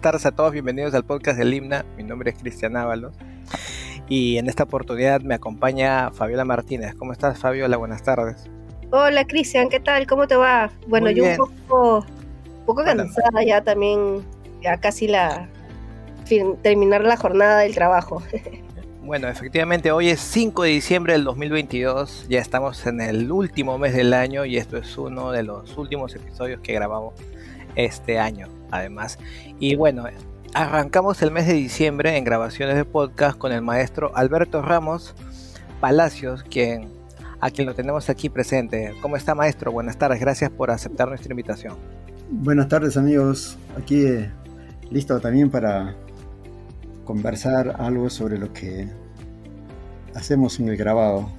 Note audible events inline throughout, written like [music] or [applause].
buenas tardes a todos, bienvenidos al podcast del Himna. Mi nombre es Cristian Ábalos y en esta oportunidad me acompaña Fabiola Martínez. ¿Cómo estás, Fabiola? Buenas tardes. Hola, Cristian, ¿qué tal? ¿Cómo te va? Bueno, yo un poco, poco cansada ya también, ya casi la terminar la jornada del trabajo. [laughs] Bueno, efectivamente, hoy es 5 de diciembre del 2022, ya estamos en el último mes del año y esto es uno de los últimos episodios que grabamos este año, además. Y bueno, arrancamos el mes de diciembre en grabaciones de podcast con el maestro Alberto Ramos Palacios, quien, a quien lo tenemos aquí presente. ¿Cómo está, maestro? Buenas tardes, gracias por aceptar nuestra invitación. Buenas tardes, amigos. Aquí eh, listo también para conversar algo sobre lo que hacemos en el grabado.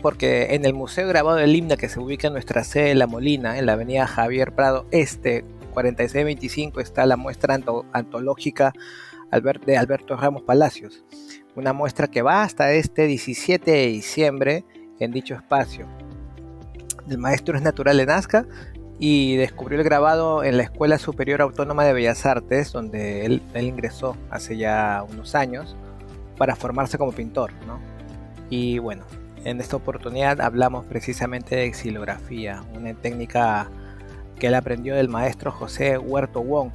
Porque en el Museo Grabado del Himna, que se ubica en nuestra sede La Molina, en la avenida Javier Prado Este, 4625, está la muestra antológica de Alberto Ramos Palacios. Una muestra que va hasta este 17 de diciembre en dicho espacio. El maestro es natural de Nazca y descubrió el grabado en la Escuela Superior Autónoma de Bellas Artes, donde él, ingresó hace ya unos años para formarse como pintor. Y bueno, en esta oportunidad hablamos precisamente de xilografía, una técnica que él aprendió del maestro José Huerto Wong.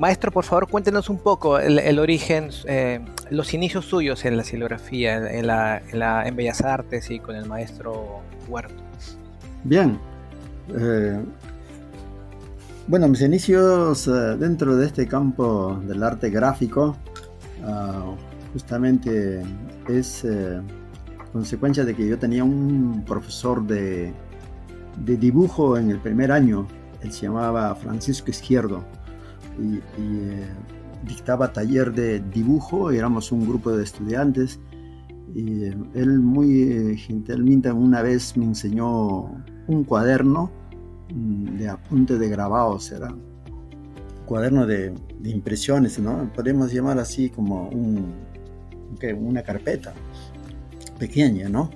Maestro, por favor, cuéntenos un poco el, origen, eh, los inicios suyos en la xilografía, en, la, en Bellas Artes y con el maestro Huerto. Bien, eh, bueno, mis inicios eh, dentro de este campo del arte gráfico ah, justamente es consecuencia de que yo tenía un profesor de, dibujo en el primer año, él se llamaba Francisco Izquierdo y, dictaba taller de dibujo, éramos un grupo de estudiantes y él muy gentilmente una vez me enseñó un cuaderno mm, de apunte de grabados, era cuaderno de, impresiones, ¿no? Podemos llamar así como un, una carpeta pequeña, ¿no?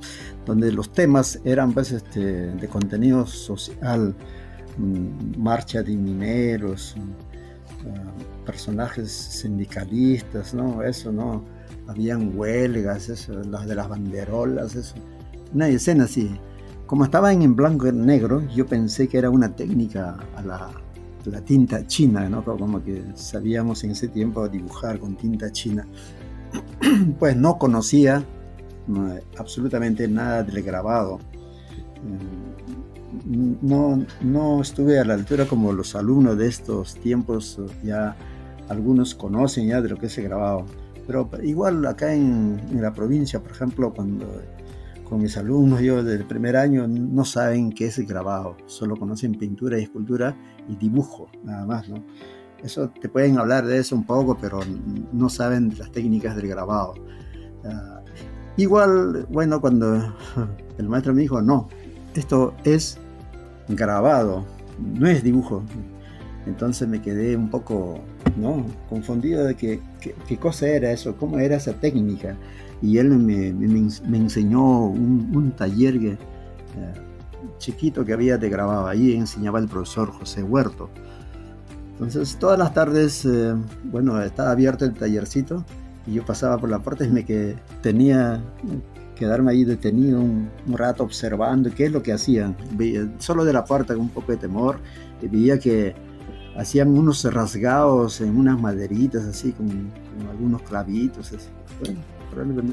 Donde los temas eran pues, este, de contenido social, mm, marcha de mineros, mm, ah, personajes sindicalistas, ¿no? Eso, ¿no? Habían huelgas, eso, las de las banderolas, eso. Una escena así. Como estaba en blanco y negro, yo pensé que era una técnica a la, tinta china, ¿no? Como que sabíamos en ese tiempo dibujar con tinta china. [clears throat] Pues no conocía absolutamente nada del grabado. Mm, no, no estuve a la altura como los alumnos de estos tiempos, ya algunos conocen ya de lo que es el grabado. Pero igual acá en, en la provincia, por ejemplo, cuando con mis alumnos, yo del primer año, no saben qué es el grabado, solo conocen pintura y escultura y dibujo, nada más, ¿no? Eso te pueden hablar de eso un poco, pero no saben las técnicas del grabado. Ah, igual, bueno, cuando el maestro me dijo, no, esto es grabado, no es dibujo. Entonces me quedé un poco ¿no? confundido de qué, cosa era eso, cómo era esa técnica y él me, me, enseñó un, taller eh, chiquito que había de grabado. Ahí enseñaba el profesor José Huerto. Entonces todas las tardes, eh, bueno, estaba abierto el tallercito y yo pasaba por la puerta y me que tenía quedarme ahí detenido un, rato observando qué es lo que hacían. solo de la puerta con un poco de temor veía que hacían unos rasgados en unas maderitas así, con, algunos clavitos. Así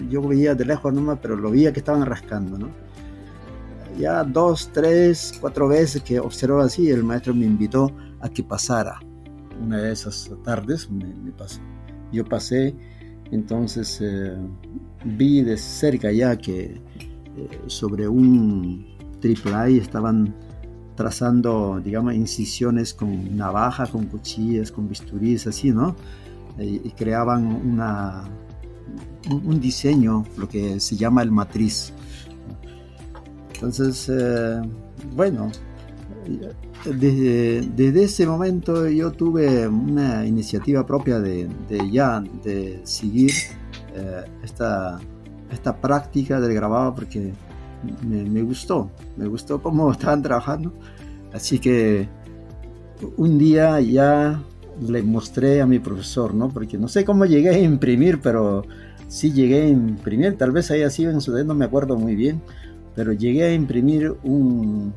yo veía de lejos nomás, pero lo veía que estaban rascando, ¿no? Ya dos, tres, cuatro veces que observó así, el maestro me invitó a que pasara. Una de esas tardes me, pasó. Yo pasé, entonces eh, vi de cerca ya que eh, sobre un triple estaban trazando, digamos, incisiones con navaja, con cuchillas, con bisturíes, así, ¿no? y creaban una, un, diseño, lo que se llama el matriz. Entonces, eh, bueno, desde, ese momento yo tuve una iniciativa propia de, ya, de seguir eh, esta, esta práctica del grabado porque me, gustó, me gustó cómo [laughs] estaban trabajando. Así que un día ya le mostré a mi profesor, ¿no? Porque no sé cómo llegué a imprimir, pero sí llegué a imprimir, tal vez haya sido en su no me acuerdo muy bien, pero llegué a imprimir un,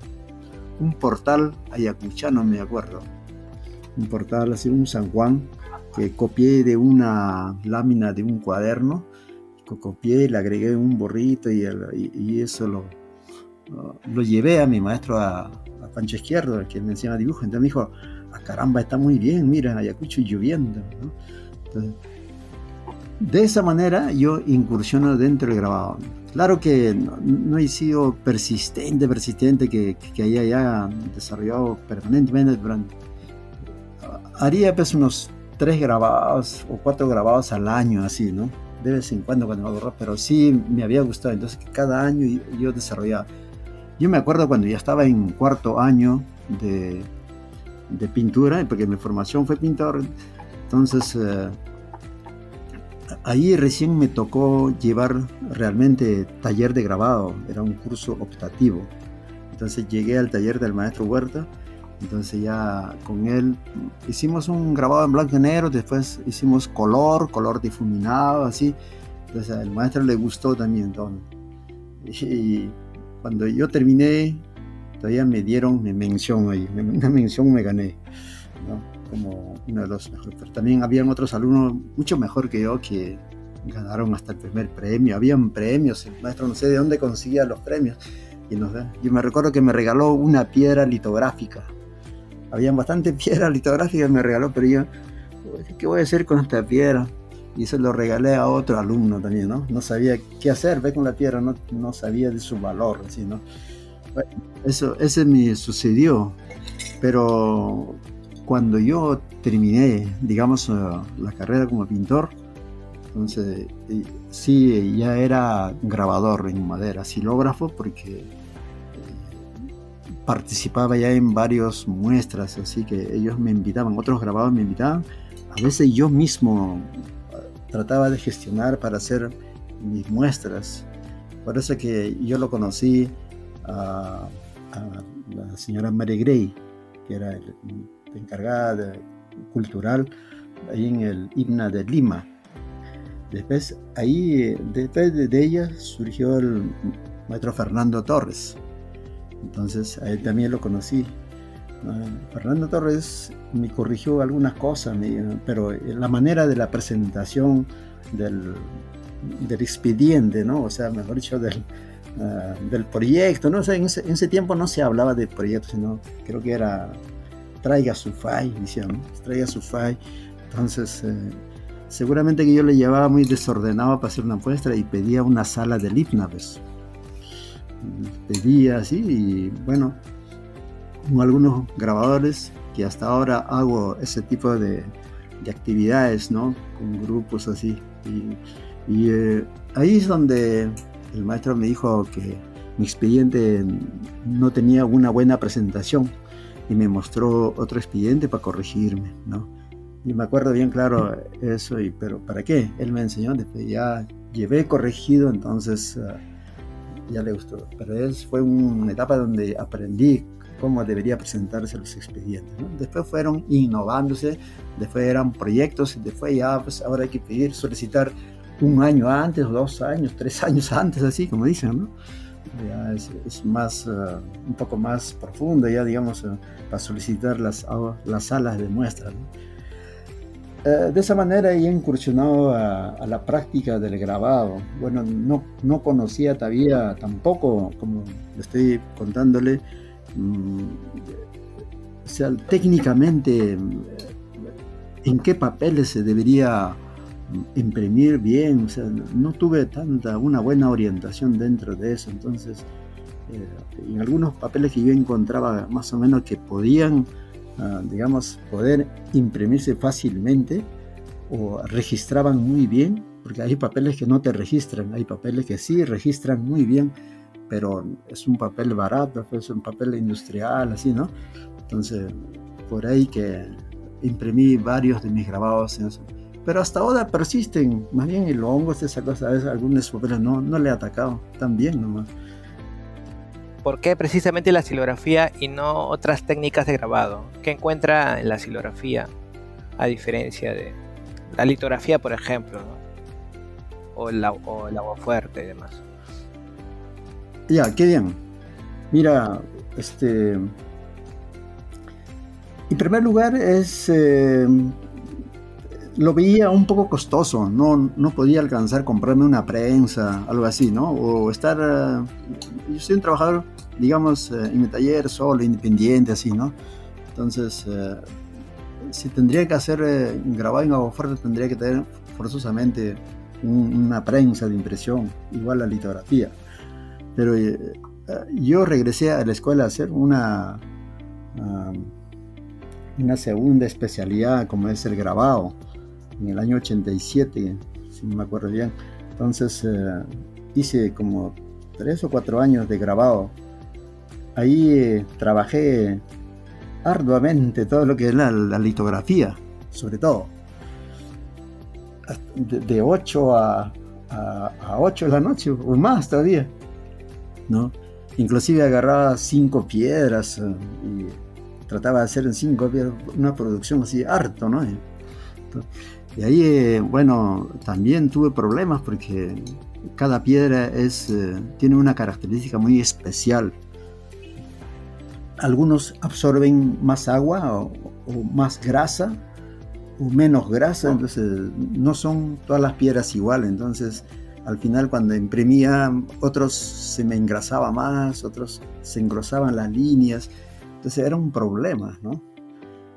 un portal ayacuchano, me acuerdo. Un portal así, un San Juan, que copié de una lámina de un cuaderno, copié, le agregué un borrito y, y, eso lo, lo, llevé a mi maestro a, Pancho Izquierdo, el que me enseñaba dibujo. Entonces me dijo, ah, caramba, está muy bien, mira, Ayacucho lloviendo. de esa manera yo incursiono dentro del grabado. Claro que no, he sido persistente, persistente, que, que, haya ya desarrollado permanentemente durante... Haría pues unos tres grabados o cuatro grabados al año, así, ¿no? De vez en cuando cuando me pero sí me había gustado. Entonces cada año yo desarrollaba. Yo me acuerdo cuando ya estaba en cuarto año de, de pintura, porque mi formación fue pintor, entonces eh, ahí recién me tocó llevar realmente taller de grabado, era un curso optativo. Entonces llegué al taller del maestro Huerta, entonces ya con él hicimos un grabado en blanco y negro, después hicimos color, color difuminado, así. Entonces al maestro le gustó también. Entonces. Y cuando yo terminé, todavía me dieron mi mención ahí, una mención me gané, como uno de los mejores. Pero también habían otros alumnos mucho mejor que yo que ganaron hasta el primer premio, habían premios, el maestro no sé de dónde conseguía los premios. Y no yo me recuerdo que me regaló una piedra litográfica. Habían bastante [laughs] piedras litográficas me regaló, pero yo, ¿qué voy a hacer con esta piedra? y se lo regalé a otro alumno también, ¿no? No sabía qué hacer, ve con la piedra, no, no sabía de su valor, así, ¿no? Eso, ese me sucedió, pero cuando yo terminé, digamos, eh, la carrera como pintor, entonces sí, ya era grabador en madera, silógrafo, porque eh, participaba ya en varias muestras, así que ellos me invitaban, otros grabados me invitaban, a veces yo mismo trataba de gestionar para hacer mis muestras. Por eso que yo lo conocí a, la señora Mary Gray, que era la encargada cultural ahí en el himna de Lima. Después, ahí, después de ella surgió el maestro Fernando Torres. Entonces, a él también lo conocí. Fernando Torres me corrigió algunas cosas, pero la manera de la presentación del, del expediente, ¿no? O sea, mejor dicho, del, ah, del proyecto, ¿no? O en ese, tiempo no se hablaba de proyectos, sino creo que era traiga su file, decían, traiga su file. Entonces, eh, seguramente que yo le llevaba muy desordenado para hacer una muestra y pedía una sala de pues. Pedía así y bueno, con algunos grabadores que hasta ahora hago ese tipo de, actividades, ¿no? Con grupos así. Y, eh, ahí es donde el maestro me dijo que mi expediente no tenía una buena presentación y me mostró otro expediente para corregirme, ¿no? Y me acuerdo bien claro eso, y, pero ¿para qué? Él me enseñó, después ya llevé corregido, entonces ah, ya le gustó. Pero es, fue una etapa donde aprendí cómo debería presentarse los expedientes. Después fueron innovándose, después eran proyectos, después ya pues ahora hay que pedir, solicitar un año antes, dos años, tres [laughs] años antes, así como dicen, ¿no? Ya es, más, eh, un poco más profundo, ya digamos, eh, para solicitar las, las salas de muestra. Eh, de esa manera he incursionado a, a, la práctica del grabado. Bueno, no, no conocía todavía tampoco, como estoy contándole, Mm, o sea, técnicamente, en qué papeles se debería imprimir bien, o sea, no tuve tanta, una buena orientación dentro de eso, entonces, eh, en algunos papeles que yo encontraba más o menos que podían, ah, digamos, poder imprimirse fácilmente o registraban muy bien, porque hay papeles que no te registran, hay papeles que sí registran muy bien, pero es un papel barato, es un papel industrial, así, ¿no? Entonces, por ahí que imprimí varios de mis grabados en eso. Pero hasta ahora persisten, más bien el hongo, esa cosa, a veces algunos no, no le he atacado, tan bien nomás. ¿Por qué precisamente la silografía y no otras técnicas de grabado? ¿Qué encuentra en la silografía? a diferencia de la litografía, por ejemplo, o, el, o el agua fuerte y demás. Ya, qué bien. Mira, este. En primer lugar, es. Eh, lo veía un poco costoso, no, no podía alcanzar comprarme una prensa, algo así, ¿no? O estar. Eh, yo soy un trabajador, digamos, eh, en mi taller solo, independiente, así, ¿no? Entonces, si tendría que hacer grabado en fuerte, tendría que tener forzosamente una prensa de impresión, igual la litografía. Pero yo regresé a la escuela a hacer una, una segunda especialidad como es el grabado en el año 87, si me acuerdo bien. Entonces eh, hice como tres o cuatro años de grabado. Ahí eh, trabajé arduamente todo lo que es la, litografía, sobre todo. De, 8 a, a, a 8 de la noche o más todavía. ¿no? Inclusive agarraba cinco piedras eh, y trataba de hacer en cinco piedras una producción así harto, ¿no? Y ahí, eh, bueno, también tuve problemas porque cada piedra es, eh, tiene una característica muy especial. Algunos absorben más agua o, o más grasa o menos grasa, entonces no son todas las piedras iguales, entonces al final cuando imprimía, otros se me engrasaba más, otros se engrosaban las líneas, entonces era un problema, ¿no?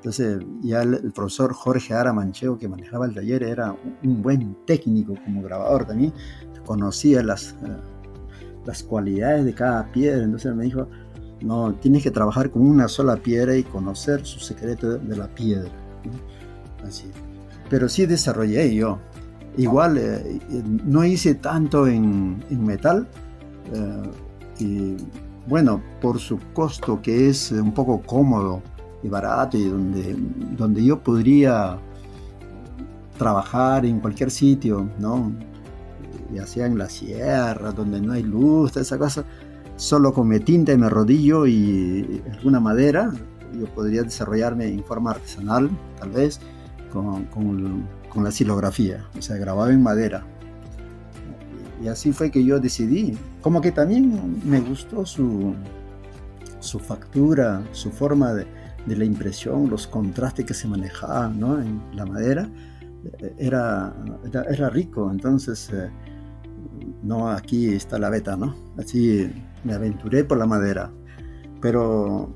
Entonces ya el, profesor Jorge Ara Mancheo, que manejaba el taller, era un, buen técnico como grabador también, conocía las, eh, las cualidades de cada piedra, entonces me dijo, no, tienes que trabajar con una sola piedra y conocer su secreto de, la piedra. Así. Pero sí desarrollé yo, Igual eh, no hice tanto en, metal. Eh, y bueno, por su costo que es un poco cómodo barato y donde, donde yo podría trabajar en cualquier sitio, ¿no? ya sea en la sierra, donde no hay luz, esa cosa, solo con mi tinta y mi rodillo y alguna madera, yo podría desarrollarme en forma artesanal, tal vez, con, con con la silografía, o sea, grabado en madera. Y así fue que yo decidí. Como que también me gustó su, su factura, su forma de, de la impresión, los contrastes que se manejaban ¿no? en la madera. Era, era, rico, entonces, eh, no, aquí está la beta, ¿no? Así me aventuré por la madera. Pero,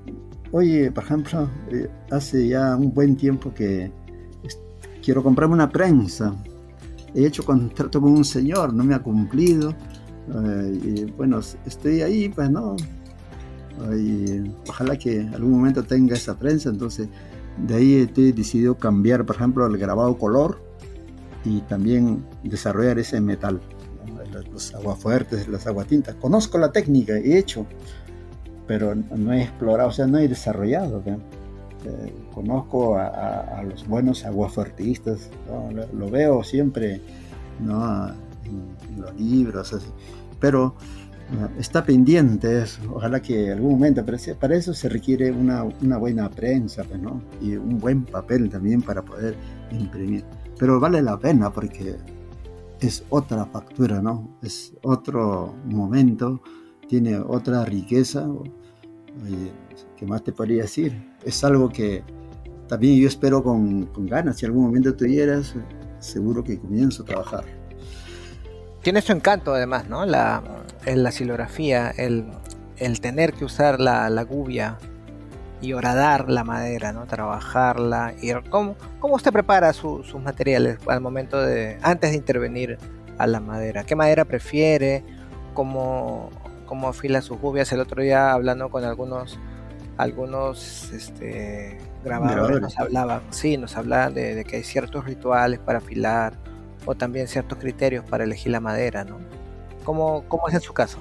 oye, por ejemplo, eh, hace ya un buen tiempo que quiero comprarme una prensa. He hecho contrato con un señor, no me ha cumplido. Eh, y bueno, estoy ahí, pues no. Y ojalá que en algún momento tenga esa prensa. Entonces, de ahí he decidido cambiar, por ejemplo, el grabado color y también desarrollar ese metal. Los aguafuertes, las aguatintas. Conozco la técnica, he hecho, pero no he explorado, o sea, no he desarrollado. Eh, conozco a, los buenos aguafuertistas, lo, veo siempre ¿no? en, los libros, pero está pendiente ojalá que algún momento, para eso se requiere una, buena prensa pues, ¿no? y un buen papel también para poder imprimir. Pero vale la pena porque es otra factura, ¿no? es otro momento, tiene otra riqueza. ¿Qué más te podría decir? Es algo que también yo espero con, ganas. Si algún momento tuvieras, seguro que comienzo a trabajar. Tiene su encanto además, ¿no? La, la silografía, el, tener que usar la, la gubia y horadar la madera, ¿no? Trabajarla. Y ¿cómo, ¿Cómo usted prepara sus materiales al momento de, antes de intervenir a la madera? ¿Qué madera prefiere? ¿Cómo, cómo afila sus gubias? El otro día hablando con algunos algunos este, grabadores, nos hablaban, sí, nos hablaban de, que hay ciertos rituales para afilar o también ciertos criterios para elegir la madera, ¿no? ¿Cómo, cómo es en su caso?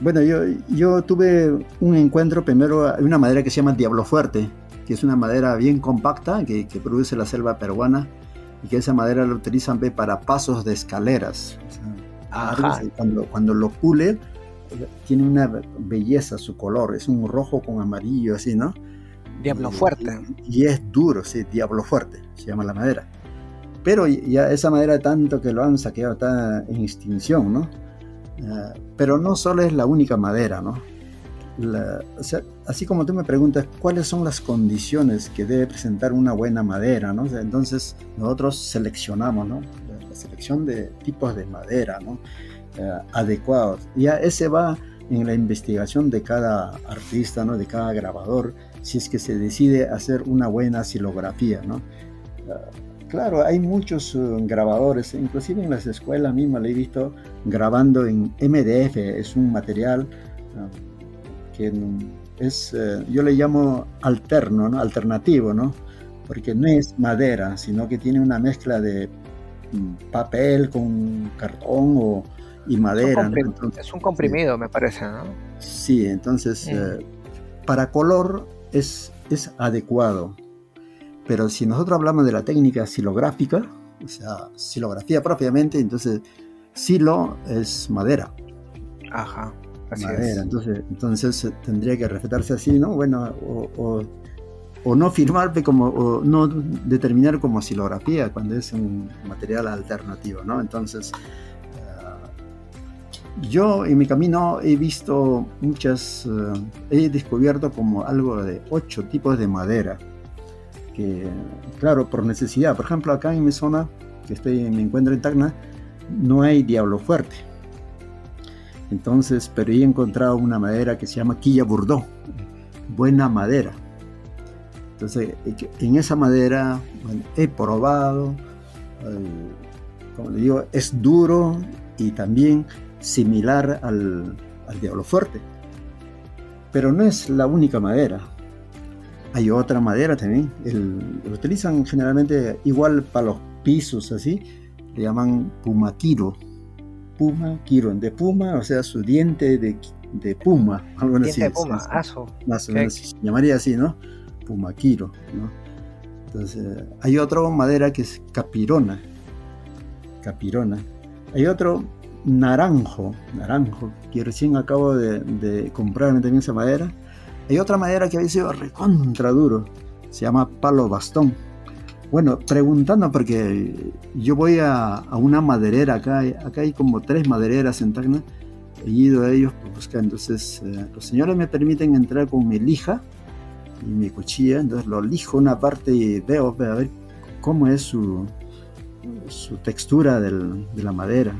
Bueno, yo, yo tuve un encuentro primero, hay una madera que se llama Diablo Fuerte, que es una madera bien compacta que, produce la selva peruana y que esa madera la utilizan para pasos de escaleras. cuando, cuando lo pule, tiene una belleza su color, es un rojo con amarillo así, ¿no? Diablo fuerte. Y, es duro, sí, diablo fuerte, se llama la madera. Pero ya esa madera tanto que lo han saqueado está en extinción, ¿no? Ah, pero no solo es la única madera, ¿no? así como tú me preguntas cuáles son las condiciones que debe presentar una buena madera, ¿no? entonces nosotros seleccionamos, ¿no? La selección de tipos de madera, ¿no? Eh, adecuados. Ya ese va en la investigación de cada artista, ¿no? De cada grabador, si es que se decide hacer una buena silografía, ¿no? Ah, claro, hay muchos eh, grabadores, inclusive en las escuelas mismas le he visto grabando en MDF, es un material ah, que es, eh, yo le llamo alterno, ¿no? alternativo, ¿no? porque no es madera, sino que tiene una mezcla de mm, papel con cartón o, y madera. Es un, comprimido, me parece, ¿no? Sí, entonces eh, para color es, es adecuado, pero si nosotros hablamos de la técnica silográfica, o sea, silografía propiamente, entonces silo es madera. Ajá. Entonces, entonces eh, tendría que respetarse así, ¿no? Bueno, o, no firmarme como, o no determinar como silografía cuando es un material alternativo, ¿no? Entonces, eh, yo en mi camino he visto muchas, eh, he descubierto como algo de ocho tipos de madera, claro, por necesidad, por ejemplo, acá en mi zona, que estoy, me encuentro en Tacna, no hay diablo fuerte entonces, pero he encontrado una madera que se llama quilla Bordeaux, buena madera. Entonces, en esa madera he probado, como le digo, es duro y también similar al, diablo fuerte. Pero no es la única madera. Hay otra madera también. lo utilizan generalmente igual para los pisos así. Le llaman pumaquiro puma, Kiron, de puma, o sea, su diente de, de puma, [laughs] algo diente de puma, aso. Más o menos se llamaría así, ¿no? Puma Kiro, ¿no? Entonces, hay otro madera que es capirona, capirona. Hay otro naranjo, naranjo, que recién acabo de, de comprar también esa madera. Hay otra madera que había sido recontra duro, se llama palo bastón bueno, preguntando porque yo voy a, una maderera acá, acá hay como tres madereras en Tacna, he ido a ellos por buscar, entonces eh, los señores me permiten entrar con mi lija y mi cuchilla, entonces lo lijo una parte y veo, a ver cómo es su, su textura de la madera.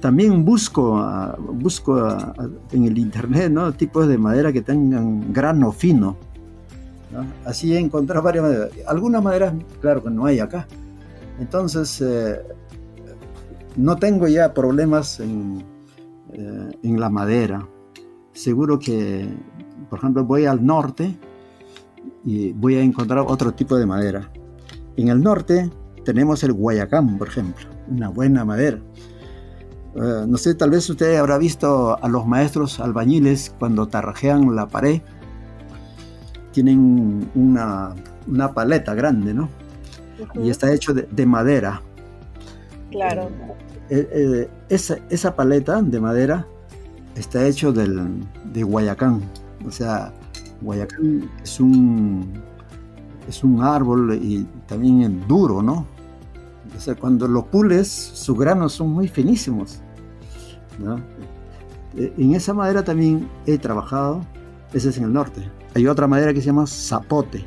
También busco, ah, busco ah, en el internet ¿no? tipos de madera que tengan grano fino Así he encontrado varias maderas. Algunas maderas, claro que no hay acá. Entonces, eh, no tengo ya problemas en, eh, en, la madera. Seguro que, por ejemplo, voy al norte y voy a encontrar otro tipo de madera. En el norte tenemos el guayacán, por ejemplo, una buena madera. Eh, no sé, tal vez usted habrá visto a los maestros albañiles cuando tarrajean la pared tienen una, una paleta grande, ¿no? Y está hecho de, madera. Claro. Eh, eh, esa, esa, paleta de madera está hecho del, de Guayacán. O sea, Guayacán es un, es un árbol y también es duro, ¿no? O sea, cuando lo pules, sus granos son muy finísimos. ¿no? Eh, en esa madera también he trabajado, ese es en el norte. Hay otra madera que se llama zapote.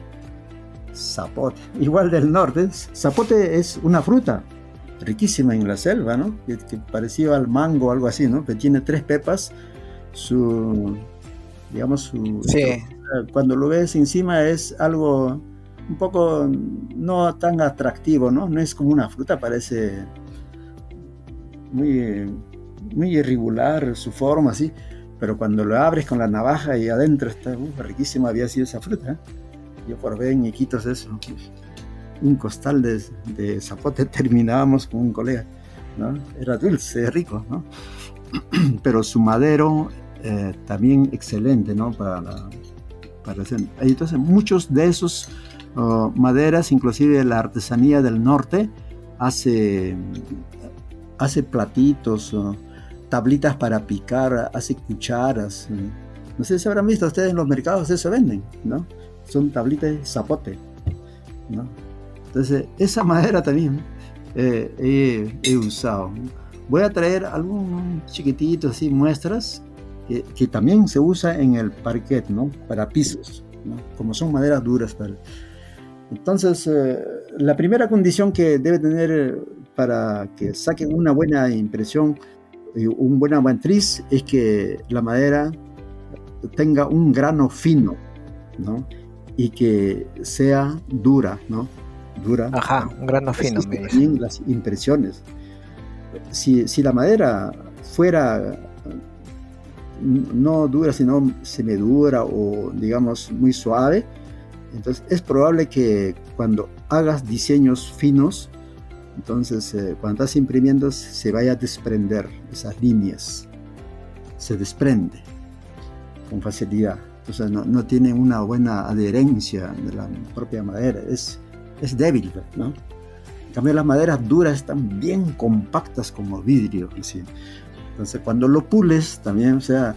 Zapote. Igual del norte. Zapote es una fruta riquísima en la selva, ¿no? Que, parecido al mango o algo así, ¿no? Que tiene tres pepas. Su, digamos, su... Sí. Cuando lo ves encima es algo un poco no tan atractivo, ¿no? No es como una fruta, parece muy, muy irregular su forma, así pero cuando lo abres con la navaja y adentro está uh, riquísima había sido esa fruta. ¿eh? Yo ver en Iquitos eso, un costal de, de, zapote [laughs] terminábamos con un colega, ¿no? Era dulce, rico, ¿no? [clears throat] Pero su madero eh, también excelente, ¿no? Para, para hacer. Entonces muchos de esos maderas, inclusive la artesanía del norte, hace, hace platitos, tablitas para picar, hace cucharas. No sé si habrán visto ustedes en los mercados, eso venden, ¿no? son tablitas de zapote, ¿no? Entonces, esa madera también eh, he, usado. Voy a traer algunos chiquititos, así, muestras, que, también se usa en el parquet, ¿no? Para pisos, ¿no? Como son maderas duras. Para... Entonces, eh, la primera condición que debe tener eh, para que saquen una buena impresión y un buena matriz es que la madera tenga un grano fino, ¿no? Y que sea dura, ¿no? dura. Ajá, un grano fino. También las impresiones. Si, si, la madera fuera no dura, sino semidura o digamos muy suave, entonces es probable que cuando hagas diseños finos, entonces eh, cuando estás imprimiendo se vaya a desprender esas líneas, se desprende con facilidad. Entonces no, no tiene una buena adherencia de la propia madera. Es, es débil, ¿no? En cambio, las maderas duras están bien compactas como vidrio. Entonces, cuando lo pules, también, eh,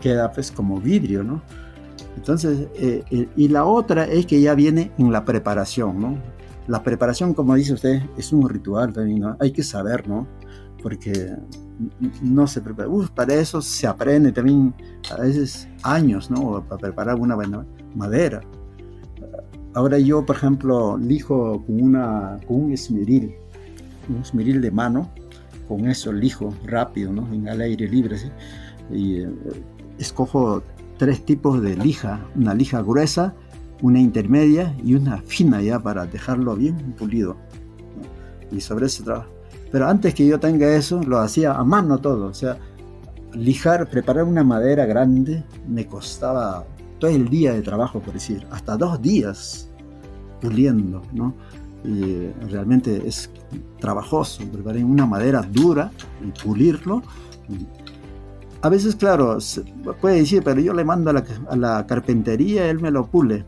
queda pues como vidrio, ¿no? Entonces, eh, eh, y la otra es que ya viene en la preparación, ¿no? La preparación, como dice usted, es un ritual también, ¿no? Hay que saber, ¿no? Porque no se prepara. para eso se aprende también a veces años, ¿no? Para preparar una buena madera. Ahora yo, por ejemplo, lijo con, una, con un esmeril, un esmeril de mano, con eso lijo rápido, ¿no? En el aire libre, ¿sí? Y eh, escojo tres tipos de lija, una lija gruesa, una intermedia y una fina ya para dejarlo bien pulido. Y sobre eso trabajo. Pero antes que yo tenga eso, lo hacía a mano todo. O sea, lijar, preparar una madera grande me costaba todo el día de trabajo, por decir, hasta dos días puliendo, ¿no? Y realmente es trabajoso, preparar una madera dura y pulirlo. A veces, claro, puede decir, pero yo le mando a la, a la carpintería, él me lo pule.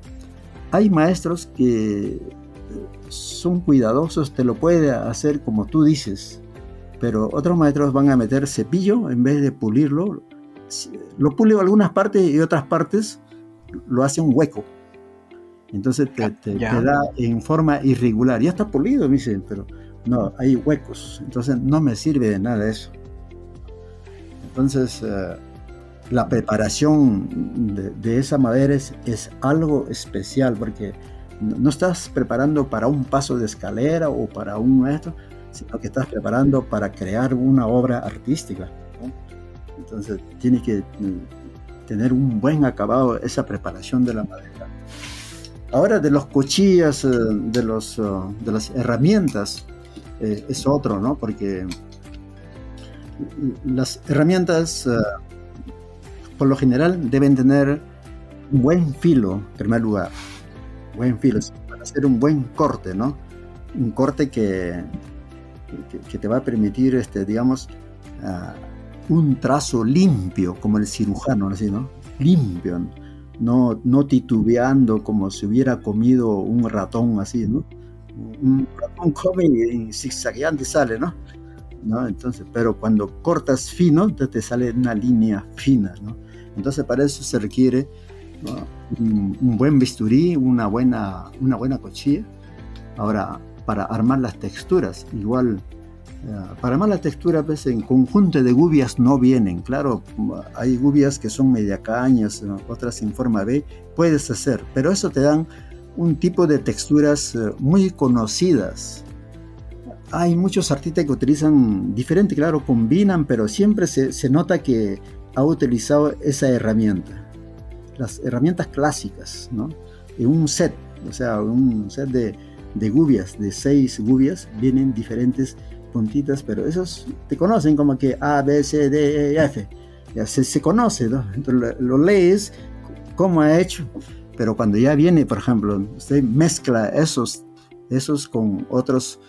Hay maestros que son cuidadosos, te lo puede hacer como tú dices, pero otros maestros van a meter cepillo en vez de pulirlo. Lo pule algunas partes y otras partes lo hace un hueco. Entonces te, da en forma irregular. Ya está pulido, me dicen, pero no, hay huecos. Entonces no me sirve de nada eso. Entonces eh, la preparación de, esa madera es, algo especial porque no, estás preparando para un paso de escalera o para un maestro, sino que estás preparando para crear una obra artística. Entonces tiene que tener un buen acabado esa preparación de la madera. Ahora de los cuchillas, eh, de, los, eh, de las herramientas, eh, es otro, ¿no? Porque las herramientas, por lo general, deben tener buen filo, en primer lugar. Buen filo, para hacer un buen corte, ¿no? Un corte que, que, te va a permitir, este, digamos, ah, un trazo limpio, como el cirujano, así, ¿no? Limpio, no, no titubeando como si hubiera comido un ratón así, ¿no? Un ratón come y zigzagueante sale, ¿no? ¿No? Entonces, pero cuando cortas fino, te sale una línea fina. Entonces, para eso se requiere un, buen bisturí, una buena, una buena cuchilla. Ahora, para armar las texturas, igual para más la textura, pues en conjunto de gubias no vienen. Claro, hay gubias que son media cañas, otras en forma B, puedes hacer, pero eso te dan un tipo de texturas eh, muy conocidas. Hay muchos artistas que utilizan diferente, claro, combinan, pero siempre se, se nota que ha utilizado esa herramienta. Las herramientas clásicas, ¿no? En un set, o sea, un set de, de gubias, de seis gubias, vienen diferentes puntitas, pero esos te conocen como que A, B, C, D, E, F. Ya se, se conoce, ¿no? Entonces lo, lees, cómo ha hecho, pero cuando ya viene, por ejemplo, usted mezcla esos, esos con otros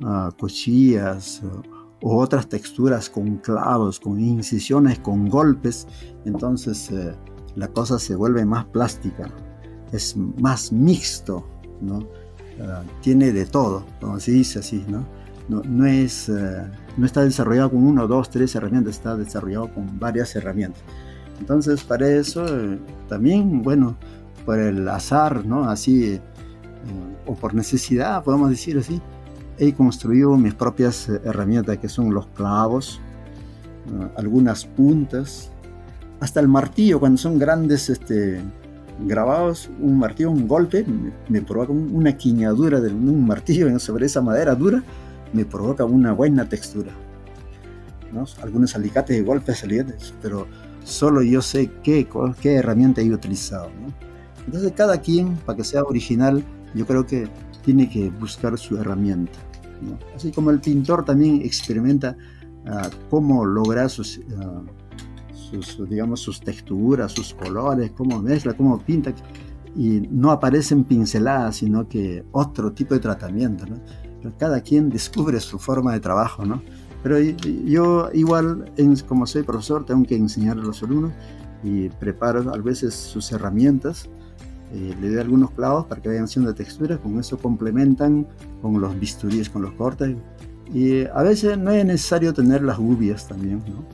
uh, cuchillas o, otras texturas con clavos, con incisiones, con golpes, entonces eh, la cosa se vuelve más plástica, es más mixto, ¿no? Uh, tiene de todo, como se dice así, ¿no? no, es, eh, no está desarrollado con uno, dos, tres herramientas, está desarrollado con varias herramientas. Entonces, para eso eh, también, bueno, por el azar, ¿no? Así, o por necesidad, podemos decir así, he construido mis propias eh, herramientas que son los clavos, algunas puntas, hasta el martillo, cuando son grandes este, grabados, un martillo, un golpe, me, provoca una quiñadura de un martillo sobre esa madera dura, me provoca una buena textura. ¿no? Algunos alicates de golpes salientes, pero solo yo sé qué, qué herramienta he utilizado. Entonces cada quien, para que sea original, yo creo que tiene que buscar su herramienta. Así como el pintor también experimenta uh, cómo lograr sus, uh, sus, digamos, sus texturas, sus colores, cómo mezcla, cómo pinta, y no aparecen pinceladas, sino que otro tipo de tratamiento. ¿no? Cada quien descubre su forma de trabajo, ¿no? Pero yo igual, como soy profesor, tengo que enseñar a los alumnos y preparo a veces sus herramientas, eh, le doy algunos clavos para que vayan haciendo textura, con eso complementan con los bisturíes, con los cortes. Y a veces no es necesario tener las gubias también, ¿no?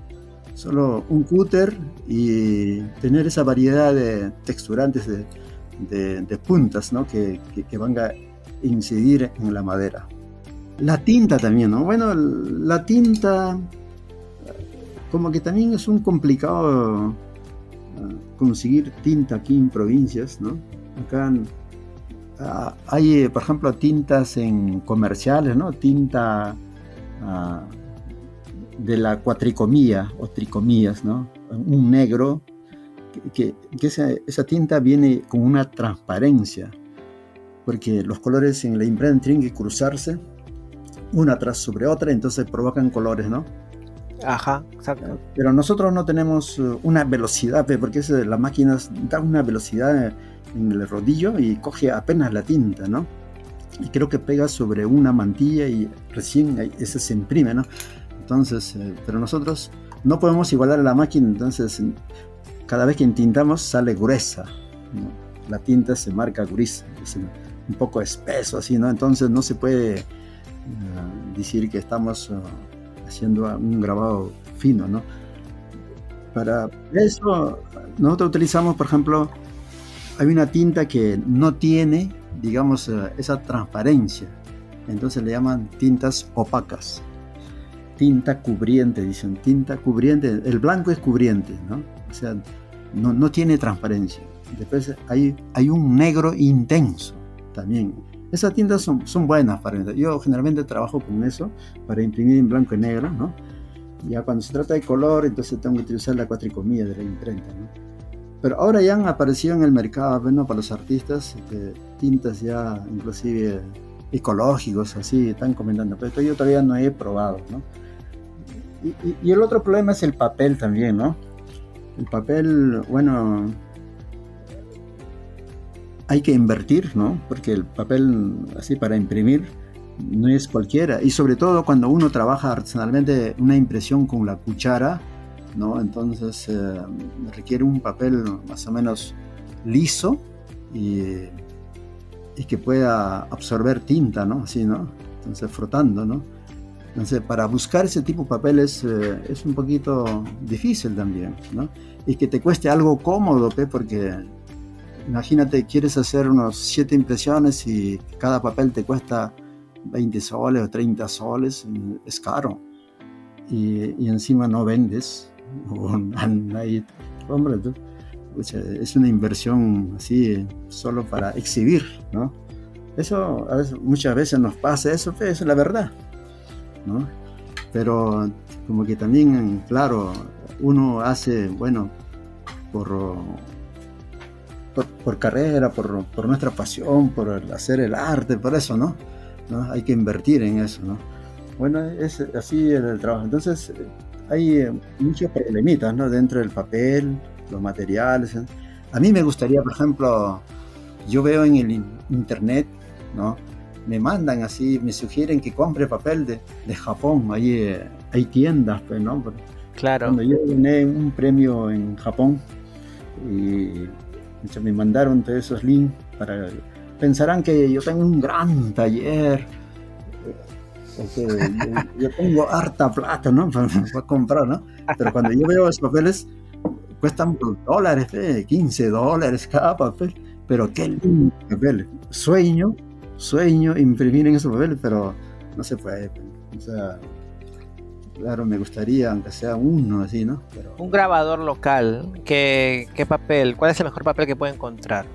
Solo un cúter y tener esa variedad de texturantes, de, de, puntas, ¿no? Que, que, que van a incidir en la madera. La tinta también, ¿no? Bueno, la tinta como que también es un complicado conseguir tinta aquí en provincias, ¿no? Acá hay, por ejemplo, tintas en comerciales, ¿no? Tinta de la cuatricomía o tricomías, ¿no? Un negro, que, esa, esa, tinta viene con una transparencia, porque los colores en la imprenta tienen que cruzarse una tras sobre otra, entonces provocan colores, ¿no? Ajá, exacto. Pero nosotros no tenemos uh, una velocidad, porque es, la máquina da una velocidad en el rodillo y coge apenas la tinta, ¿no? Y creo que pega sobre una mantilla y recién ese se imprime, ¿no? Entonces, eh, pero nosotros no podemos igualar a la máquina, entonces cada vez que intintamos sale gruesa, la tinta se marca gruesa, es un poco espeso así, ¿no? Entonces no se puede decir que estamos uh, haciendo un grabado fino, ¿no? Para eso nosotros utilizamos, por ejemplo, hay una tinta que no tiene, digamos, uh, esa transparencia, entonces le llaman tintas opacas. Tinta cubriente, dicen, tinta cubriente, el blanco es cubriente, ¿no? O sea, no, no tiene transparencia. Después hay, hay un negro intenso también esas tintas son, son buenas para Yo generalmente trabajo con eso para imprimir en blanco y negro, ¿no? Ya cuando se trata de color, entonces tengo que utilizar la cuatricomía de la imprenta, ¿no? Pero ahora ya han aparecido en el mercado, bueno, para los artistas, este, tintas ya inclusive ecológicos, así, están comentando, pero yo todavía no he probado, ¿no? Y, y, el otro problema es el papel también, ¿no? El papel, bueno, hay que invertir, ¿no? Porque el papel así para imprimir no es cualquiera. Y sobre todo cuando uno trabaja artesanalmente una impresión con la cuchara, ¿no? Entonces eh, requiere un papel más o menos liso y, que pueda absorber tinta, ¿no? Así, ¿no? Entonces frotando, ¿no? Entonces, para buscar ese tipo de papeles eh, es un poquito difícil también, ¿no? Y que te cueste algo cómodo, porque Imagínate, quieres hacer unos 7 impresiones y cada papel te cuesta 20 soles o 30 soles, es caro. Y, encima no vendes. [laughs] hombre, es una inversión así solo para exhibir. Eso muchas veces nos pasa, eso es la verdad. Pero como que también, claro, uno hace, bueno, por por, carrera, por, por, nuestra pasión, por hacer el arte, por eso, ¿no? ¿no? Hay que invertir en eso, ¿no? Bueno, es así el, trabajo. Entonces, hay eh, muchos problemitas, ¿no? Dentro del papel, los materiales. ¿eh? A mí me gustaría, por ejemplo, yo veo en el internet, ¿no? Me mandan así, me sugieren que compre papel de, de Japón. Ahí eh, hay tiendas, pues, ¿no? Claro. Cuando yo gané un premio en Japón y me mandaron todos esos links para... Pensarán que yo tengo un gran taller, yo, tengo harta plata, ¿no? [laughs] Para, comprar, ¿no? Pero cuando yo veo esos papeles, cuestan dólares, 15 dólares cada papel. pero qué lindo papel. Sueño, sueño imprimir en esos papeles, pero no se puede. Claro, me gustaría, aunque sea uno así, ¿no? Pero... Un grabador local, ¿qué, ¿qué papel? ¿Cuál es el mejor papel que puede encontrar?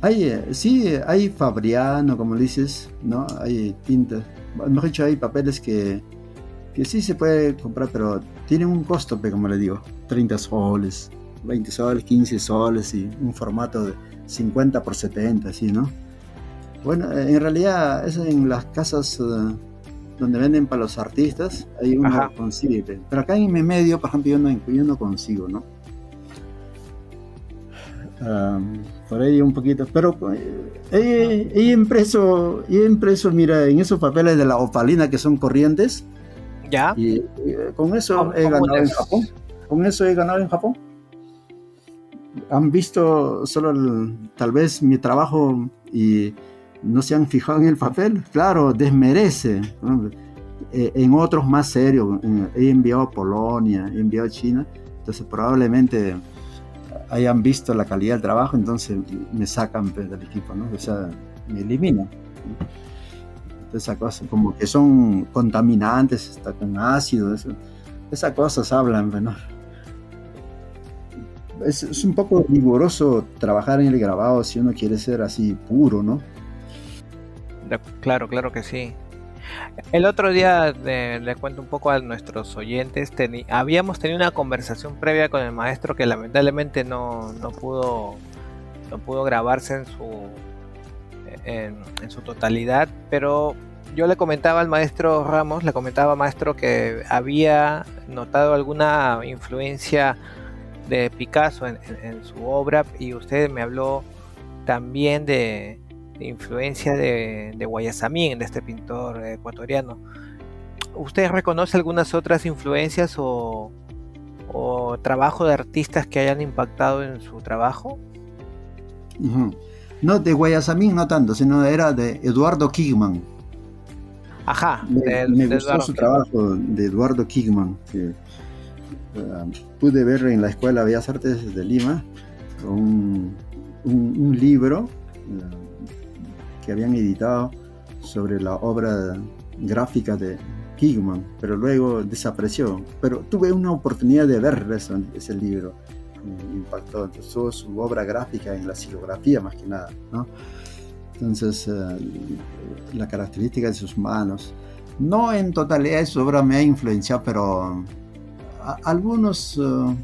Hay, eh, sí, hay Fabriano, como dices, ¿no? Hay tintas. Mejor dicho, hay papeles que, que sí se puede comprar, pero tienen un costo, como le digo, 30 soles, 20 soles, 15 soles y un formato de 50 por 70, así, ¿no? Bueno, en realidad, eso en las casas eh, donde venden para los artistas, ahí uno consigue. Pero acá en mi medio, por ejemplo, yo no, yo no consigo, ¿no? por ahí un poquito, pero eh, he, impreso, he impreso, mira, en esos papeles de la opalina que son corrientes. Ya. Y, eh, con eso he ganado en Japón. Con eso he ganado en Japón. Han visto solo tal vez mi trabajo y no se han fijado en el papel. Claro, desmerece. Eh, en otros más serios, he enviado a Polonia, he enviado a China, entonces probablemente hayan visto la calidad del trabajo, entonces me sacan pues, del equipo, ¿no? O sea, me eliminan. Esa cosa, como que son contaminantes, está con ácido, esas cosas hablan, pues, ¿no? Es, es, un poco riguroso trabajar en el grabado si uno quiere ser así puro, ¿no? Claro, claro que sí. El otro día le cuento un poco a nuestros oyentes, habíamos tenido una conversación previa con el maestro que lamentablemente no, pudo no pudo grabarse en su en, su totalidad, pero yo le comentaba al maestro Ramos, le comentaba al maestro que había notado alguna influencia de Picasso en su obra y usted me habló también de, influencia de, de Guayasamín, de este pintor ecuatoriano. ¿Usted reconoce algunas otras influencias o, trabajo de artistas que hayan impactado en su trabajo? No, de Guayasamín no tanto, sino era de Eduardo Kigman. Ajá, me, gustó su trabajo de Eduardo Kigman. Que, uh, pude ver en la Escuela de Bellas Artes de Lima un, un, libro uh, que habían editado sobre la obra gráfica de Kigman, pero luego desapareció. Pero tuve una oportunidad de ver ese, libro, me impactó. Entonces, su obra gráfica en la silografía más que nada, ¿no? Entonces, eh, la característica de sus manos. No en totalidad su obra me ha influenciado, pero algunos... Eh,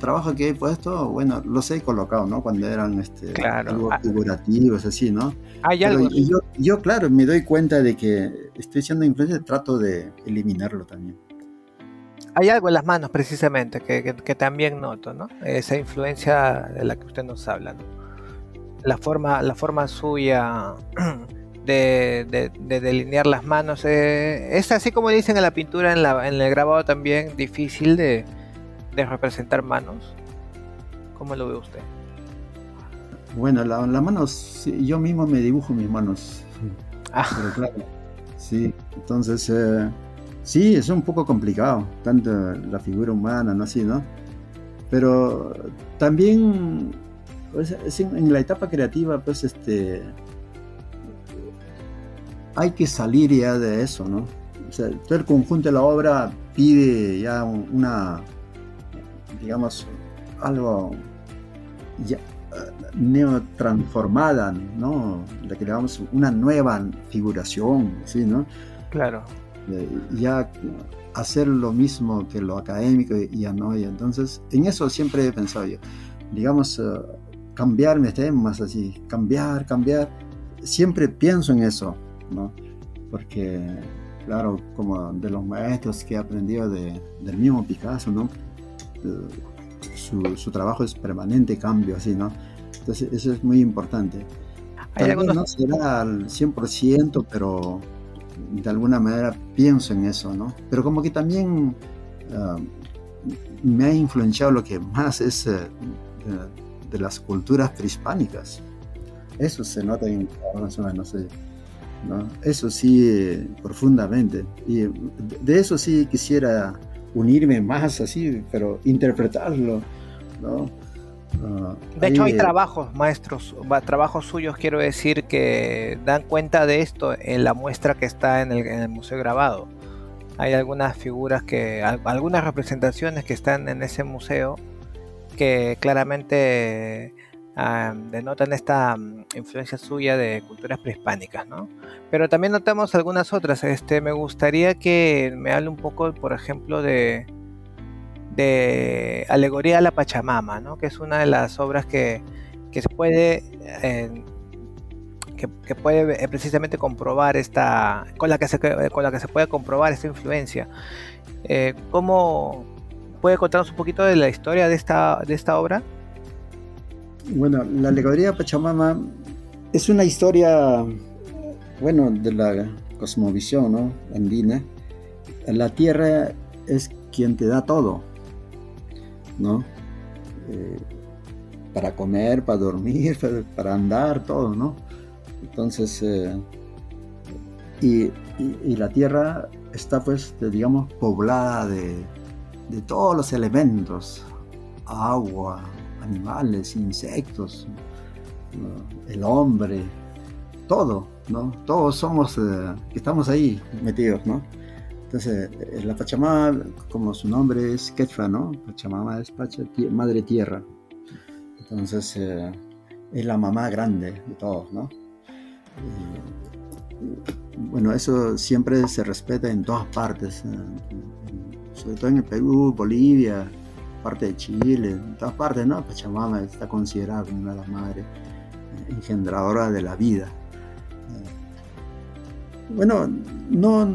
trabajo que he puesto, bueno, los he colocado, ¿no? Cuando eran este, claro. Ah. figurativos, así, ¿no? Hay algo. Yo, yo, claro, me doy cuenta de que estoy siendo influencia, trato de eliminarlo también. Hay algo en las manos, precisamente, que, que, también noto, ¿no? Esa influencia de la que usted nos habla, ¿no? La forma, la forma suya [clears throat] de, de, delinear las manos eh, es así como dicen en la pintura, en, la, en el grabado también, difícil de, de representar manos. ¿Cómo lo ve usted? Bueno, las la manos, yo mismo me dibujo mis manos. Ah. Pero claro, sí, entonces, eh, sí, es un poco complicado, tanto la figura humana, ¿no? Así, ¿no? Pero también, pues, en la etapa creativa, pues, este, hay que salir ya de eso, ¿no? O sea, todo el conjunto de la obra pide ya una, digamos, algo ya, neotransformada, ¿no? Le que una nueva figuración, ¿sí, no? Claro. Eh, ya hacer lo mismo que lo académico ya no, y entonces en eso siempre he pensado yo, digamos, uh, cambiar mis temas así, cambiar, cambiar, siempre pienso en eso, ¿no? Porque, claro, como de los maestros que he aprendido de, del mismo Picasso, ¿no? su, trabajo es permanente cambio, así, ¿no? Entonces, eso es muy importante. Tal vez no será al 100%, pero de alguna manera pienso en eso, ¿no? Pero como que también ah, me ha influenciado lo que más es eh, de, las culturas prehispánicas. Eso se nota en no sé. ¿no? Eso sí, profundamente. Y de eso sí quisiera unirme más así, pero interpretarlo, ¿no? De hecho, hay trabajos, maestros, trabajos suyos, quiero decir, que dan cuenta de esto en la muestra que está en el, museo grabado. Hay algunas figuras que, algunas representaciones que están en ese museo que claramente ah, denotan esta mm, influencia suya de culturas prehispánicas, ¿no? Pero también notamos algunas otras. Este, me gustaría que me hable un poco, por ejemplo, de, de Alegoría a la Pachamama, ¿no? que es una de las obras que, se puede, que, puede eh, precisamente comprobar esta, con la que se, con la que se puede comprobar esta influencia. Eh, ¿Cómo puede contarnos un poquito de la historia de esta, de esta obra? Bueno, la Alegoría Pachamama es una historia, bueno, de la cosmovisión ¿no? andina. La tierra es quien te da todo ¿no? Eh, para comer, para dormir, [laughs] para, andar, todo, ¿no? Entonces, eh, y, la tierra está pues, digamos, poblada de, todos los elementos, agua, animales, insectos, el hombre, todo, ¿no? Todos somos, eh, estamos ahí metidos, ¿no? Entonces, eh, la Pachamama, como su nombre es Ketfa, ¿no? Pachamama es madre tierra. Entonces, eh, es la mamá grande de todos, ¿no? bueno, eso siempre se respeta en todas partes, sobre todo en el Perú, Bolivia, parte de Chile, en todas partes, ¿no? Pachamama está considerada como una de las madres eh, engendradoras de la vida. Bueno, no,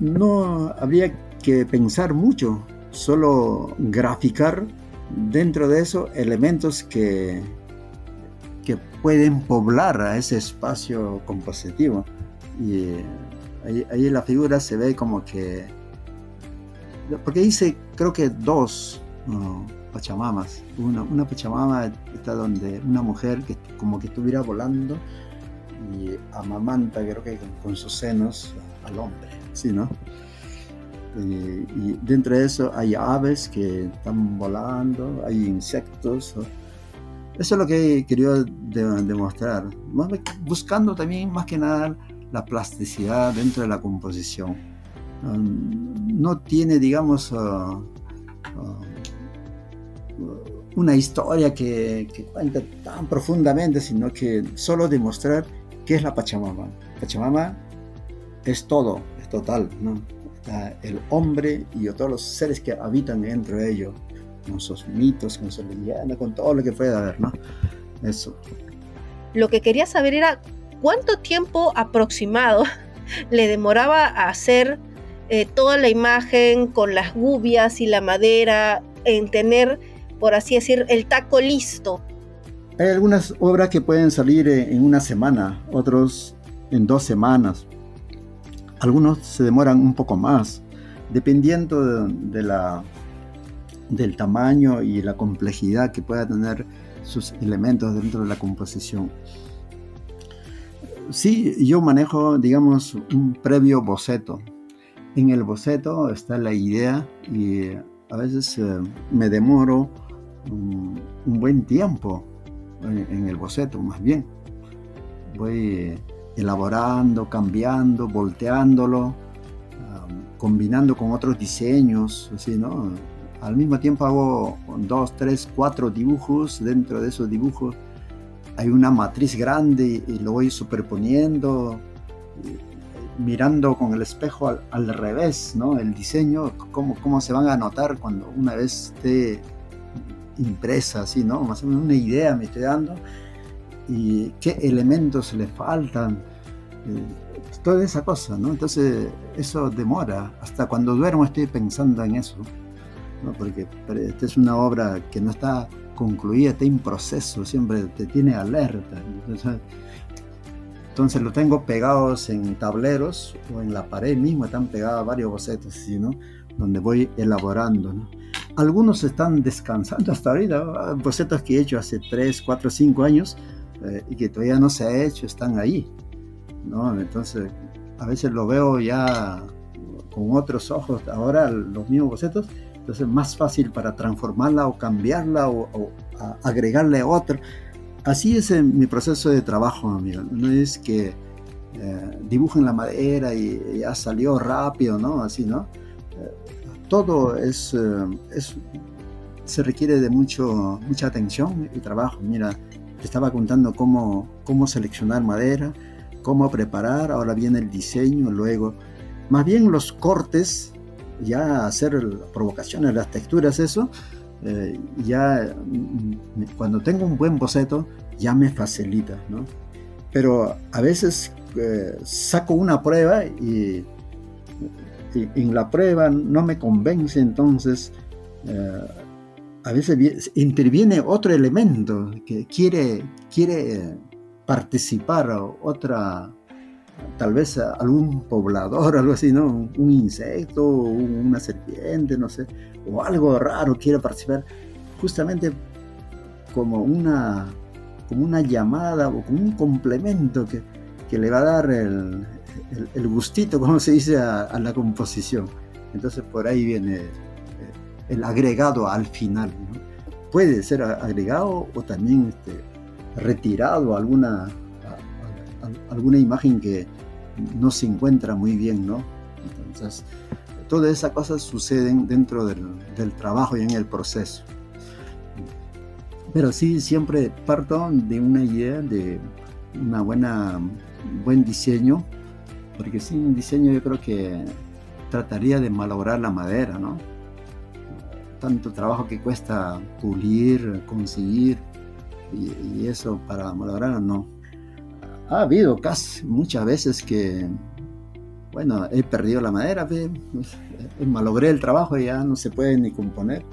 no habría que pensar mucho, solo graficar dentro de eso elementos que, que pueden poblar a ese espacio compositivo. Y eh, ahí, en la figura se ve como que, porque dice creo que dos pachamamas. Una, una pachamama está donde una mujer que como que estuviera volando y amamanta creo que con sus senos al hombre. Sí, ¿no? y dentro de eso hay aves que están volando, hay insectos. Eso es lo que querido demostrar, buscando también más que nada la plasticidad dentro de la composición. No tiene, digamos, uh, uh, una historia que, que cuenta tan profundamente, sino que solo demostrar qué es la Pachamama. Pachamama es todo, total, ¿no? el hombre y todos los seres que habitan dentro de ellos, con sus mitos, con su leyenda, con todo lo que pueda haber, ¿no? Eso. Lo que quería saber era cuánto tiempo aproximado [laughs] le demoraba a hacer eh, toda la imagen con las gubias y la madera, en tener, por así decir, el taco listo. Hay algunas obras que pueden salir en una semana, otros en dos semanas, algunos se demoran un poco más, dependiendo de, la, del tamaño y la complejidad que pueda tener sus elementos dentro de la composición. Sí, yo manejo, digamos, un previo boceto. En el boceto está la idea y a veces eh, me demoro un, buen tiempo en, en, el boceto, más bien. Voy elaborando, cambiando, volteándolo, combinando con otros diseños, así, ¿no? Al mismo tiempo hago dos, tres, cuatro dibujos, dentro de esos dibujos hay una matriz grande y lo voy superponiendo, mirando con el espejo al, revés, ¿no? El diseño, cómo, cómo se van a notar cuando una vez esté impresa, así, ¿no? Más o menos una idea me estoy dando y qué elementos le faltan, eh, toda esa cosa, ¿no? Entonces eso demora, hasta cuando duermo estoy pensando en eso, ¿no? porque esta es una obra que no está concluida, está en proceso, siempre te tiene alerta. Entonces, entonces lo tengo pegados en tableros o en la pared mismo, están pegados varios bocetos, ¿no? donde voy elaborando. ¿no? Algunos están descansando hasta ahorita, bocetos que he hecho hace 3, 4, 5 años, eh, y que todavía no se ha hecho, están ahí. ¿no? Entonces, a veces lo veo ya con otros ojos, ahora los mismos bocetos, Entonces es más fácil para transformarla o cambiarla o, agregarle otra. Así es mi proceso de trabajo, amigo. No es que eh, dibujen la madera y ya salió rápido, ¿no? Así, ¿no? Eh, todo es, eh, es, se requiere de mucho, mucha atención y trabajo. Mira, te estaba contando cómo, cómo seleccionar madera, cómo preparar, ahora viene el diseño, luego, más bien los cortes ya hacer provocaciones, las texturas, eso, eh, ya mm, cuando tengo un buen boceto, ya me facilita, ¿no? Pero a veces eh, saco una prueba y, en la prueba no me convence, entonces eh, a veces interviene otro elemento que quiere, quiere participar, otra, tal vez algún poblador, [laughs] algo así, ¿no? Un insecto, una serpiente, no sé, o algo raro quiere participar, justamente como una, como una llamada o como un complemento que, que le va a dar el, el, gustito, como se dice, a, la composición. Entonces por ahí viene el agregado al final. Puede ser agregado o también este, retirado alguna alguna imagen que no se encuentra muy bien, ¿no? Entonces, todas esas cosas suceden dentro del, trabajo y en el proceso. Pero sí, siempre parto de una idea de una buena, buen diseño, porque sin diseño yo creo que trataría de malograr la madera, ¿no? Tanto trabajo que cuesta pulir, conseguir, y, y eso para malograr no ha habido casi muchas veces que, bueno, he perdido la madera, malogré el trabajo y ya no se puede ni componer.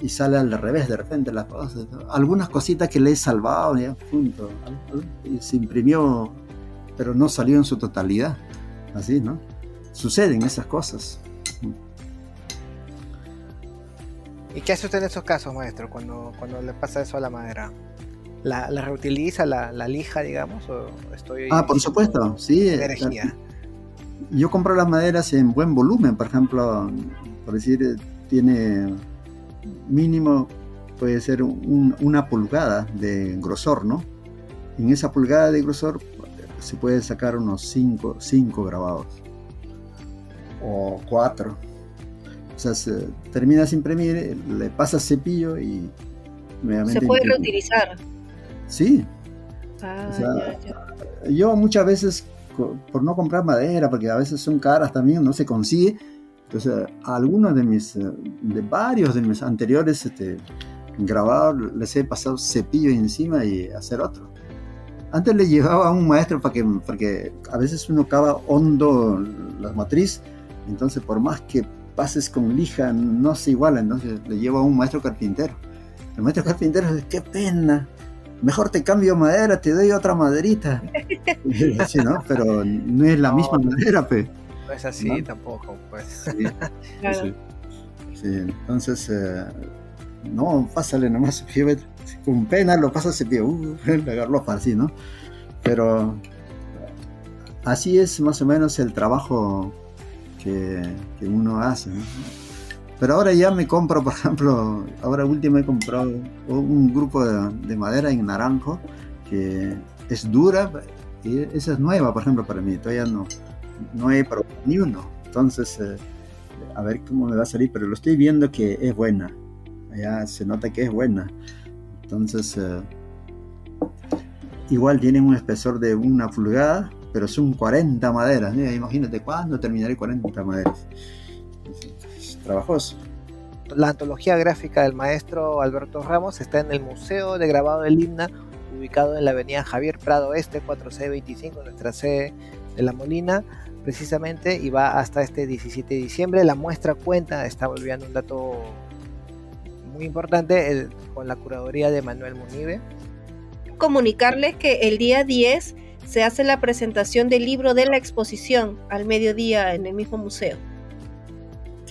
Y sale al revés de repente las cosas. Algunas cositas que le he salvado, ya, punto. Y se imprimió, pero no salió en su totalidad. Así, ¿no? Suceden esas cosas. ¿Y qué hace usted en esos casos, maestro, cuando, cuando le pasa eso a la madera? la, reutiliza, la, lija, digamos? O estoy ah, por supuesto, sí. Energía. Yo compro las maderas en buen volumen, por ejemplo, por decir, tiene mínimo, puede ser una pulgada de grosor, ¿no? En esa pulgada de grosor se puede sacar unos 5 cinco, grabados o 4. O sea, se, terminas de imprimir, le pasas cepillo y... Se puede reutilizar. Sí. Ah, yo muchas veces, por no comprar madera, porque a veces son caras también, no se consigue. Entonces, a algunos de mis, eh, de varios de mis anteriores este, grabados, les he pasado cepillo encima y hacer otro. Antes le llevaba a un maestro para que, porque a veces uno cava hondo la matriz, entonces por más que pases con lija no se iguala, entonces le llevo a un maestro carpintero. El maestro carpintero dice, qué pena, mejor te cambio madera, te doy otra maderita. [laughs] Sí, ¿no? Pero no es la misma madera, pe. No es así tampoco, pues. Sí, sí, sí. entonces, eh, no, pásale nomás, con pena lo pasas y uh, [laughs] le agarró para así, ¿no? Pero así es más o menos el trabajo que, que uno hace, ¿no? Pero ahora ya me compro, por ejemplo, ahora último he comprado un grupo de, madera en naranjo que es dura y esa es nueva, por ejemplo, para mí. Todavía no, no he probado ni uno. Entonces, eh, a ver cómo me va a salir, pero lo estoy viendo que es buena. Ya se nota que es buena. Entonces, eh, igual tiene un espesor de una pulgada, pero son 40 maderas. Imagínate cuándo terminaré 40 maderas trabajoso. La antología gráfica del maestro Alberto Ramos está en el Museo de Grabado del Himna, ubicado en la avenida Javier Prado Este, 4C25, nuestra sede de La Molina, precisamente, y va hasta este 17 de diciembre. La muestra cuenta, está volviendo un dato muy importante, con la curaduría de Manuel Munive. Comunicarles que el día 10 se hace la presentación del libro de la exposición al mediodía en el mismo museo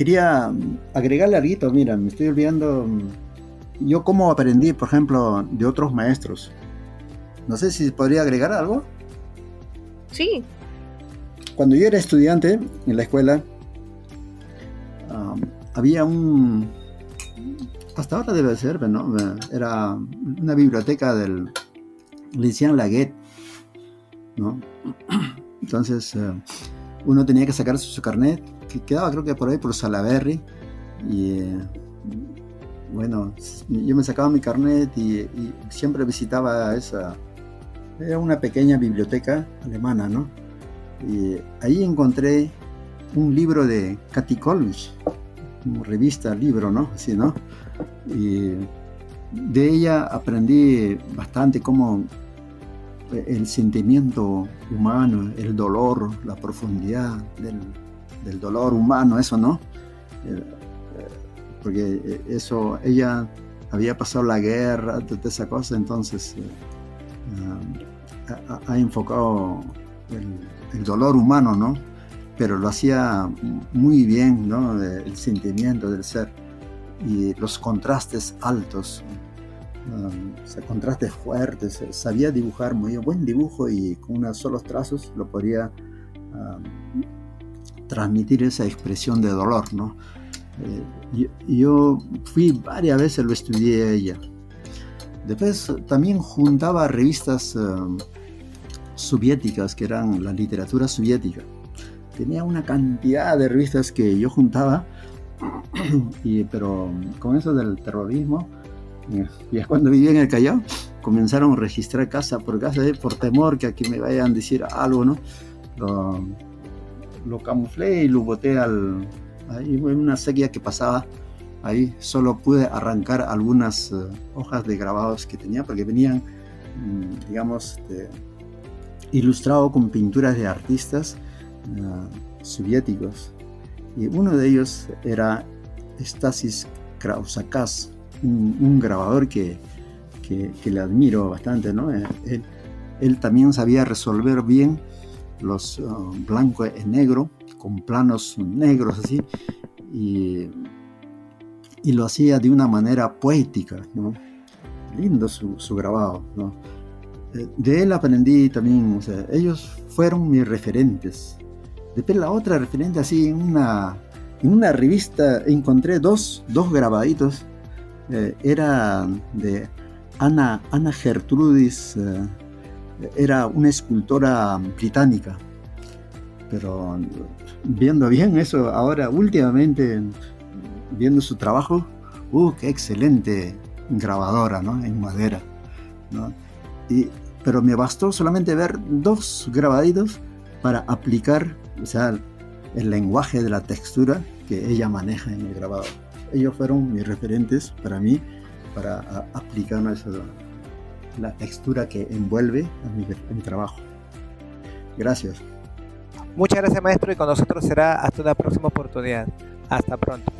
quería mm, agregarle algo, mira, me estoy olvidando, mm, yo cómo aprendí, por ejemplo, de otros maestros. No sé si podría agregar algo. Sí. Cuando yo era estudiante en la escuela, había un, hasta ahora debe ser, ¿no? Era una biblioteca del, le decían la Entonces, eh, uno tenía que sacar su, carnet, que quedaba creo que por ahí por Salaberry, y eh, bueno, yo me sacaba mi carnet y, siempre visitaba esa, era una pequeña biblioteca alemana, ¿no? Y ahí encontré un libro de Katy Kolwich, una revista, libro, ¿no? Así, ¿no? Y de ella aprendí bastante cómo el sentimiento humano, el dolor, la profundidad del, dolor humano, eso, ¿no? Eh, porque eso, ella había pasado la guerra, toda esa cosa, entonces eh, ha, enfocado el, dolor humano, ¿no? Pero lo hacía muy bien, ¿no? El sentimiento del ser y los contrastes altos, um, contrastes fuertes, sabía dibujar muy buen dibujo y con unos solos trazos lo podía um, transmitir esa expresión de dolor, ¿no? Eh, yo, fui varias veces, lo estudié a ella. Después también juntaba revistas um, soviéticas, que eran la literatura soviética. Tenía una cantidad de revistas que yo juntaba [coughs] y, pero con eso del terrorismo, ya cuando vivía en el Callao, comenzaron a registrar casa por casa eh, por temor que aquí me vayan a decir algo, ¿no? Lo, lo camuflé y lo boté al, ahí en una sequía que pasaba. Ahí solo pude arrancar algunas eh, hojas de grabados que tenía porque venían, mm, digamos, este, ilustrado con pinturas de artistas uh, soviéticos y uno de ellos era Stasis Krausakas, un, grabador que, le admiro bastante. ¿no? Eh, él, también sabía resolver bien los uh, blanco y negro, con planos negros así, y, lo hacía de una manera poética. ¿no? Lindo su, grabado. ¿no? Eh, de él aprendí también, o sea, ellos fueron mis referentes Después la otra referente así en una, en una revista encontré dos, dos grabaditos. Eh, era de Ana, Ana Gertrudis, eh, era una escultora británica. Pero viendo bien eso, ahora últimamente, viendo su trabajo, ¡uh, qué excelente grabadora, ¿no? En madera. Y, pero me bastó solamente ver dos grabaditos para aplicar o sea, el lenguaje de la textura que ella maneja en el grabado. Ellos fueron mis referentes para mí, para aplicar la textura que envuelve a mi, a mi trabajo. Gracias. Muchas gracias maestro y con nosotros será hasta una próxima oportunidad. Hasta pronto.